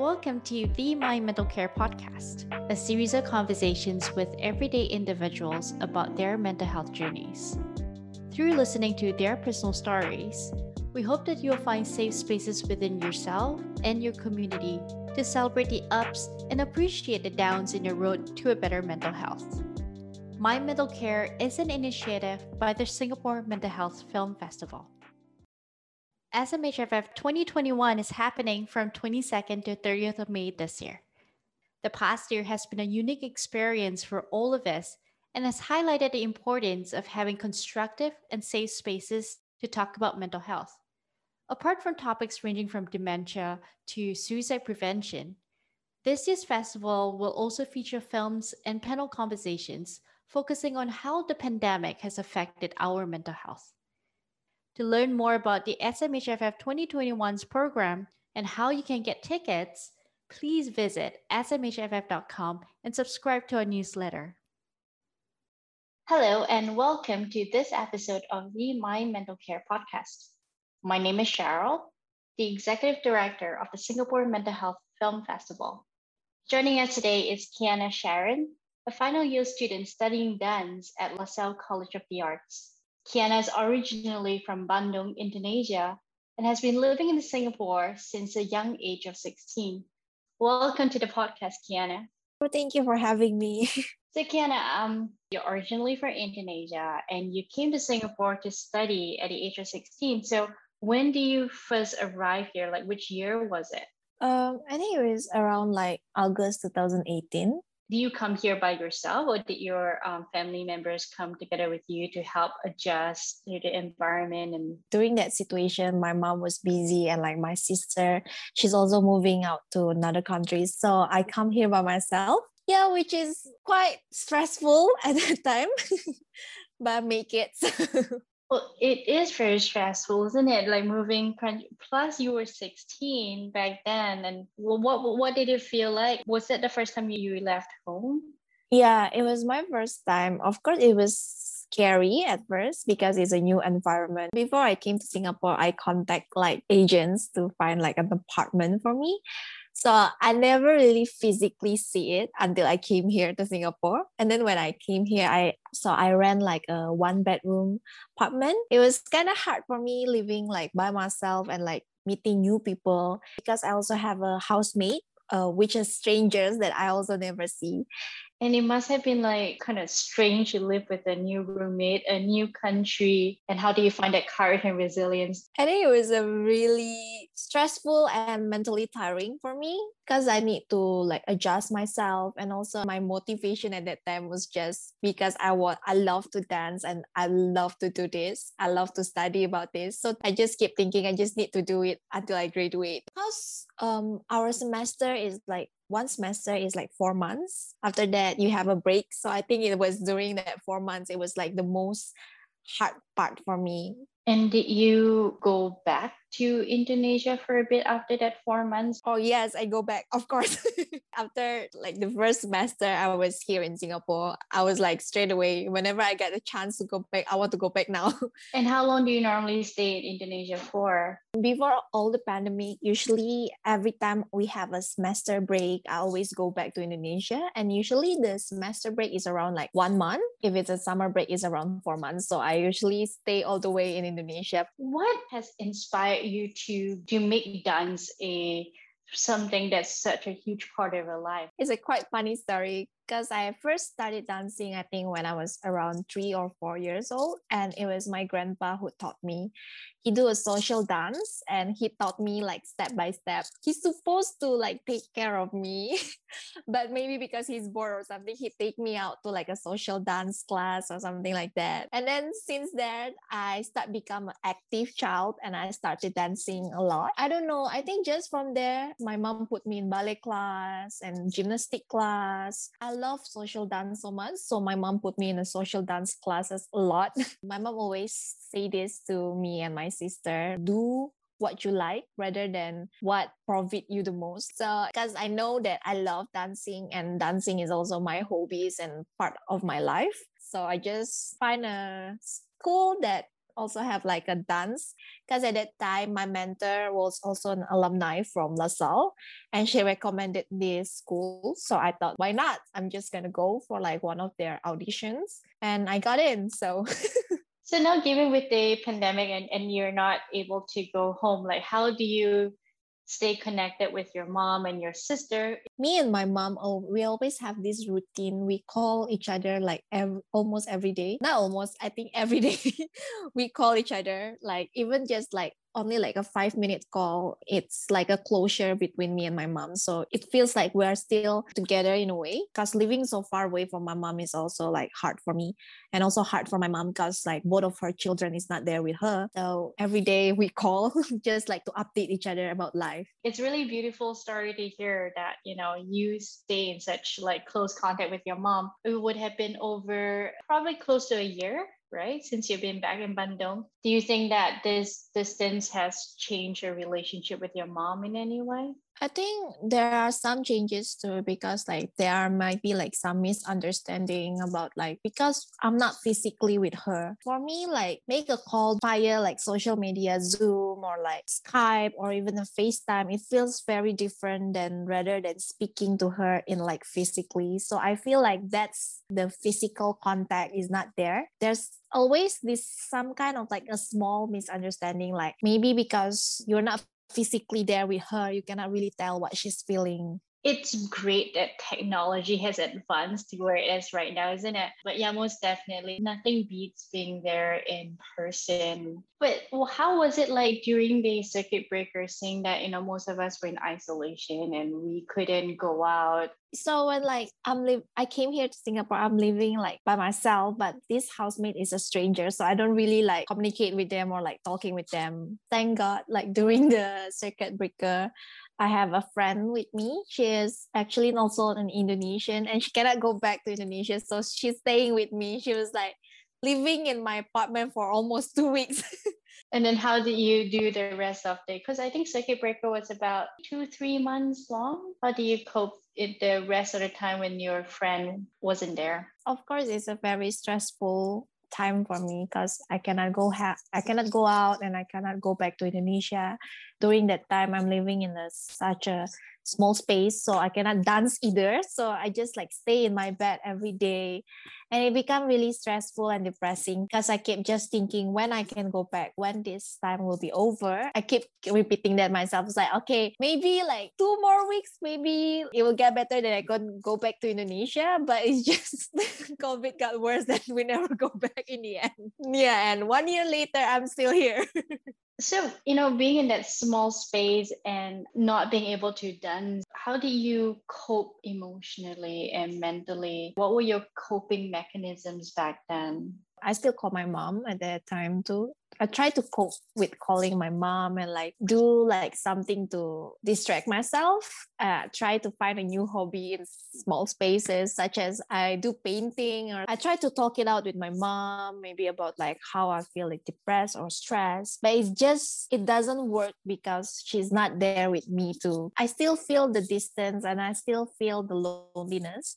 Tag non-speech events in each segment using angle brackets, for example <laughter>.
Welcome to the My Mental Care podcast, a series of conversations with everyday individuals about their mental health journeys. Through listening to their personal stories, we hope that you'll find safe spaces within yourself and your community to celebrate the ups and appreciate the downs in your road to a better mental health. My Mental Care is an initiative by the Singapore Mental Health Film Festival. SMHFF 2021 is happening from 22nd to 30th of May this year. The past year has been a unique experience for all of us and has highlighted the importance of having constructive and safe spaces to talk about mental health. Apart from topics ranging from dementia to suicide prevention, this year's festival will also feature films and panel conversations focusing on how the pandemic has affected our mental health. To learn more about the SMHFF 2021's program and how you can get tickets, please visit smhff.com and subscribe to our newsletter. Hello, and welcome to this episode of the My Mental Care podcast. My name is Cheryl, the Executive Director of the Singapore Mental Health Film Festival. Joining us today is Kiana Sharon, a final year student studying dance at LaSalle College of the Arts. Kiana is originally from Bandung, Indonesia, and has been living in Singapore since a young age of 16. Welcome to the podcast, Kiana. Well, thank you for having me. <laughs> so, Kiana, um, you're originally from Indonesia and you came to Singapore to study at the age of 16. So, when do you first arrive here? Like, which year was it? Um, I think it was around like August 2018 do you come here by yourself or did your um, family members come together with you to help adjust to the environment and during that situation my mom was busy and like my sister she's also moving out to another country. So i come here by myself. Yeah which is quite stressful <laughs> at that time <laughs> but make it <laughs> Well, it is very stressful, isn't it? Like moving. Plus, you were 16 back then. And what, what did it feel like? Was it the first time you left home? Yeah, it was my first time. Of course, it was scary at first because it's a new environment. Before I came to Singapore, I contact like agents to find like an apartment for me. So I never really physically see it until I came here to Singapore. And then when I came here, I so I ran like a one bedroom apartment. It was kind of hard for me living like by myself and like meeting new people because I also have a housemate, uh, which is strangers that I also never see. And it must have been like kind of strange to live with a new roommate, a new country. And how do you find that courage and resilience? I think it was a really stressful and mentally tiring for me because I need to like adjust myself and also my motivation at that time was just because I want I love to dance and I love to do this. I love to study about this. So I just keep thinking I just need to do it until I graduate. Because um our semester is like one semester is like four months. After that, you have a break. So I think it was during that four months, it was like the most hard part for me and did you go back to Indonesia for a bit after that four months? Oh yes, I go back, of course. <laughs> after like the first semester I was here in Singapore, I was like straight away, whenever I get a chance to go back, I want to go back now. <laughs> and how long do you normally stay in Indonesia for? Before all the pandemic, usually every time we have a semester break, I always go back to Indonesia. And usually the semester break is around like one month. If it's a summer break, it's around four months. So I usually stay all the way in Indonesia. What has inspired you to to make dance a something that's such a huge part of your life? It's a quite funny story because I first started dancing, I think, when I was around three or four years old. And it was my grandpa who taught me. He do a social dance and he taught me like step by step. He's supposed to like take care of me <laughs> but maybe because he's bored or something he take me out to like a social dance class or something like that. And then since then i start become an active child and i started dancing a lot. I don't know i think just from there my mom put me in ballet class and gymnastic class. I love social dance so much so my mom put me in a social dance classes a lot <laughs> my mom always say this to me and my sister do what you like rather than what profit you the most. So because I know that I love dancing and dancing is also my hobbies and part of my life. So I just find a school that also have like a dance because at that time my mentor was also an alumni from LaSalle and she recommended this school. So I thought, why not? I'm just gonna go for like one of their auditions and I got in. So <laughs> So now given with the pandemic and, and you're not able to go home, like how do you stay connected with your mom and your sister. Me and my mom oh we always have this routine. We call each other like every, almost every day. Not almost i think every <laughs> day we call each other like even just like only like a five minute call. It's like a closure between me and my mom. So it feels like we're still together in a way because living so far away from my mom is also like hard for me. And also hard for my mom because like both of her children is not there with her. So every day we call <laughs> just like to update each other about life. It's really beautiful story to hear that you know you stay in such like close contact with your mom. It would have been over probably close to a year right? Since you've been back in Bandung, do you think that this distance has changed your relationship with your mom in any way? I think there are some changes too because like there might be like some misunderstanding about like because I'm not physically with her. For me, like make a call via like social media, Zoom or like Skype or even a FaceTime, it feels very different than rather than speaking to her in like physically. So I feel like that's the physical contact is not there. There's always this some kind of like a small misunderstanding like maybe because you're not physically there with her you cannot really tell what she's feeling it's great that technology has advanced to where it is right now, isn't it? But yeah, most definitely, nothing beats being there in person. But well, how was it like during the circuit breaker, seeing that you know most of us were in isolation and we couldn't go out? So when like I'm live, I came here to Singapore. I'm living like by myself, but this housemate is a stranger, so I don't really like communicate with them or like talking with them. Thank God, like <laughs> during the circuit breaker, I have a friend with me. She is actually also an Indonesian and she cannot go back to Indonesia. So she's staying with me. She was like living in my apartment for almost two weeks. <laughs> and then how did you do the rest of the because I think circuit breaker was about two, three months long. How do you cope it the rest of the time when your friend wasn't there? Of course, it's a very stressful time for me because I cannot go ha- I cannot go out and I cannot go back to Indonesia. During that time, I'm living in a, such a small space, so I cannot dance either. So I just like stay in my bed every day, and it become really stressful and depressing because I keep just thinking when I can go back, when this time will be over. I keep repeating that myself. It's like okay, maybe like two more weeks, maybe it will get better. Then I can go back to Indonesia, but it's <laughs> just <laughs> COVID got worse, <laughs> and we never go back in the end. Yeah, and one year later, I'm still here. So you know being in that small space and not being able to dance how do you cope emotionally and mentally? What were your coping mechanisms back then I still call my mom at that time too. I try to cope with calling my mom and like do like something to distract myself. Uh, try to find a new hobby in small spaces, such as I do painting or I try to talk it out with my mom, maybe about like how I feel like depressed or stressed. But it's just, it doesn't work because she's not there with me too. I still feel the distance and I still feel the loneliness.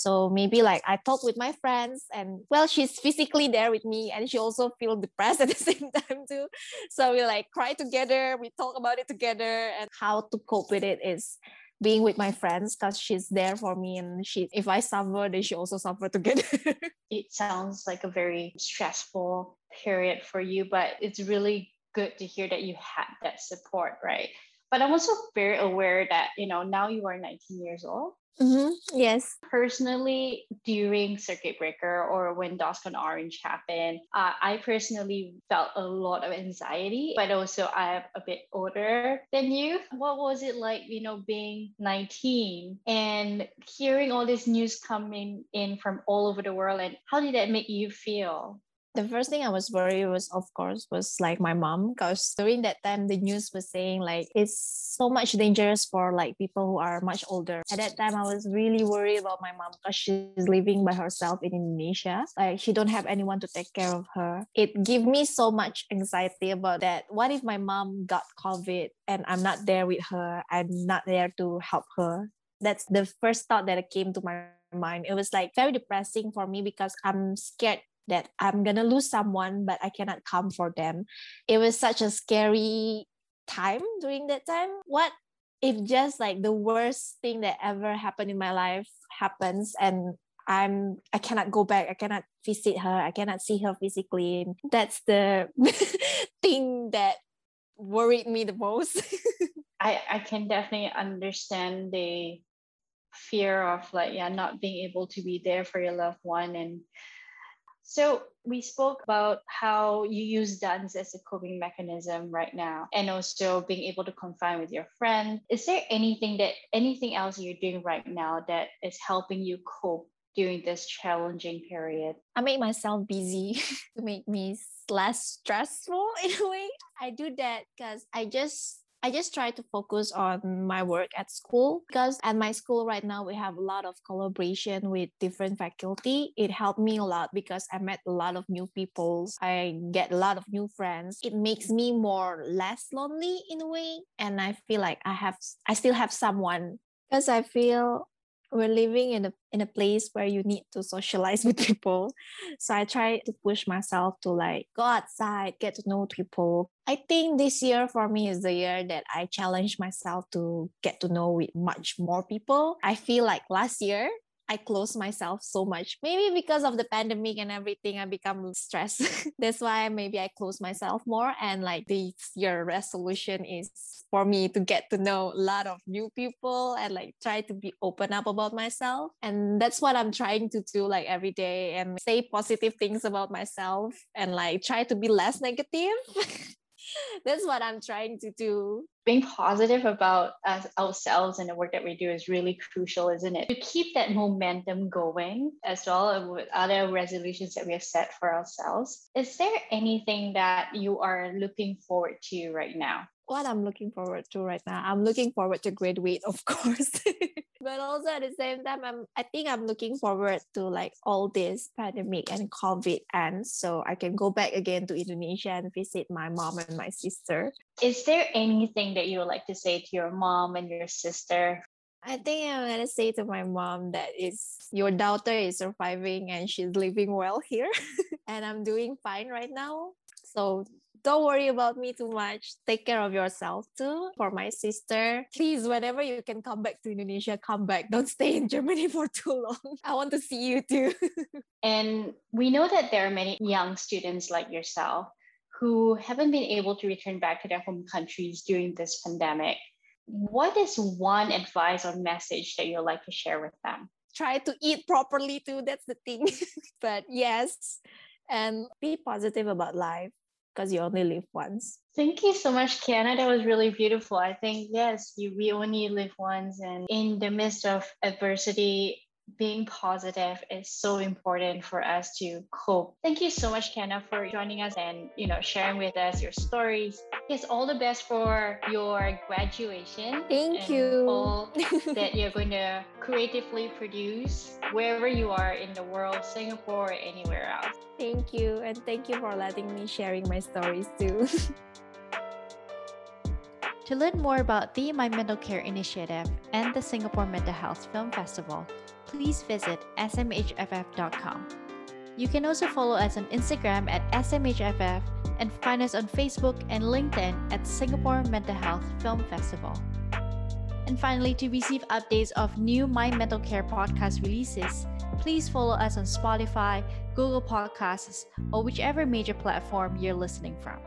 So maybe like I talk with my friends and well, she's physically there with me and she also feel depressed <laughs> at the same time too. So we like cry together, we talk about it together and how to cope with it is being with my friends because she's there for me and she if I suffer, then she also suffer together. <laughs> it sounds like a very stressful period for you, but it's really good to hear that you had that support, right? But I'm also very aware that, you know, now you are 19 years old Mm-hmm. Yes. Personally, during circuit breaker or when DORSCON Orange happened, uh, I personally felt a lot of anxiety, but also I'm a bit older than you. What was it like, you know, being 19 and hearing all this news coming in from all over the world? And how did that make you feel? The first thing I was worried was, of course, was like my mom, because during that time the news was saying like it's so much dangerous for like people who are much older. At that time, I was really worried about my mom because she's living by herself in Indonesia. Like she don't have anyone to take care of her. It gave me so much anxiety about that. What if my mom got COVID and I'm not there with her? I'm not there to help her. That's the first thought that came to my mind. It was like very depressing for me because I'm scared that I'm gonna lose someone, but I cannot come for them. It was such a scary time during that time. What if just like the worst thing that ever happened in my life happens and I'm I cannot go back. I cannot visit her. I cannot see her physically. That's the <laughs> thing that worried me the most. <laughs> I I can definitely understand the fear of like yeah not being able to be there for your loved one and so we spoke about how you use dance as a coping mechanism right now and also being able to confine with your friend. Is there anything that anything else you're doing right now that is helping you cope during this challenging period? I make myself busy <laughs> to make me less stressful <laughs> in a way. I do that because I just I just try to focus on my work at school because at my school right now we have a lot of collaboration with different faculty. It helped me a lot because I met a lot of new people. I get a lot of new friends. It makes me more less lonely in a way and I feel like I have I still have someone because I feel we're living in a in a place where you need to socialize <laughs> with people. So i try to push myself to like go outside get to know people. I think this year for me is the year that i challenge myself to get to know with much more people. I feel like last year I close myself so much. Maybe because of the pandemic and everything, I become stressed. <laughs> That's why maybe I close myself more. And like this year resolution is for me to get to know a lot of new people and like try to be open up about myself. And that's what I'm trying to do like every day and say positive things about myself and like try to be less negative. <laughs> <laughs> that's what I'm trying to do. Being positive about us, ourselves and the work that we do is really crucial, isn't it? To keep that momentum going as well with other resolutions that we have set for ourselves. Is there anything that you are looking forward to right now? What I'm looking forward to right now. I'm looking forward to graduate, of <laughs> course. <laughs> but also at the same time, I'm I think I'm looking forward to like all this pandemic and COVID ends so I can go back again to Indonesia and visit my mom and my sister. Is there anything that you would like to say to your mom and your sister I think I'm gonna say to my mom that is your daughter is surviving and she's living well here, <laughs> and I'm doing fine right now. So don't worry about me too much. Take care of yourself too. For my sister, please, whenever you can come back to Indonesia, come back. Don't <laughs> stay in Germany for too long. I want to see you too. <laughs> and we know that there are many young students like yourself who haven't been able to return back to their home countries during this pandemic. What is one advice or message that you'd like to share with them? Try to eat properly too. That's the thing. <laughs> but yes, and be positive about life because you only live once. Thank you so much, Kiana. That was really beautiful. I think, yes, you, we only live once. And in the midst of adversity, being positive is so important for us to cope. Thank you so much, Kiana, for joining us and you know sharing with us your stories. Yes, all the best for your graduation. Thank you. All <laughs> that you're going to creatively produce wherever you are in the world, Singapore or anywhere else. Thank you, and thank you for letting me sharing my stories too. <laughs> To learn more about the My Mental Care Initiative and the Singapore Mental Health Film Festival, please visit smhff.com. You can also follow us on Instagram at smhff and find us on Facebook and LinkedIn at Singapore Mental Health Film Festival. And finally, to receive updates of new My Mental Care podcast releases, please follow us on Spotify, Google Podcasts, or whichever major platform you're listening from.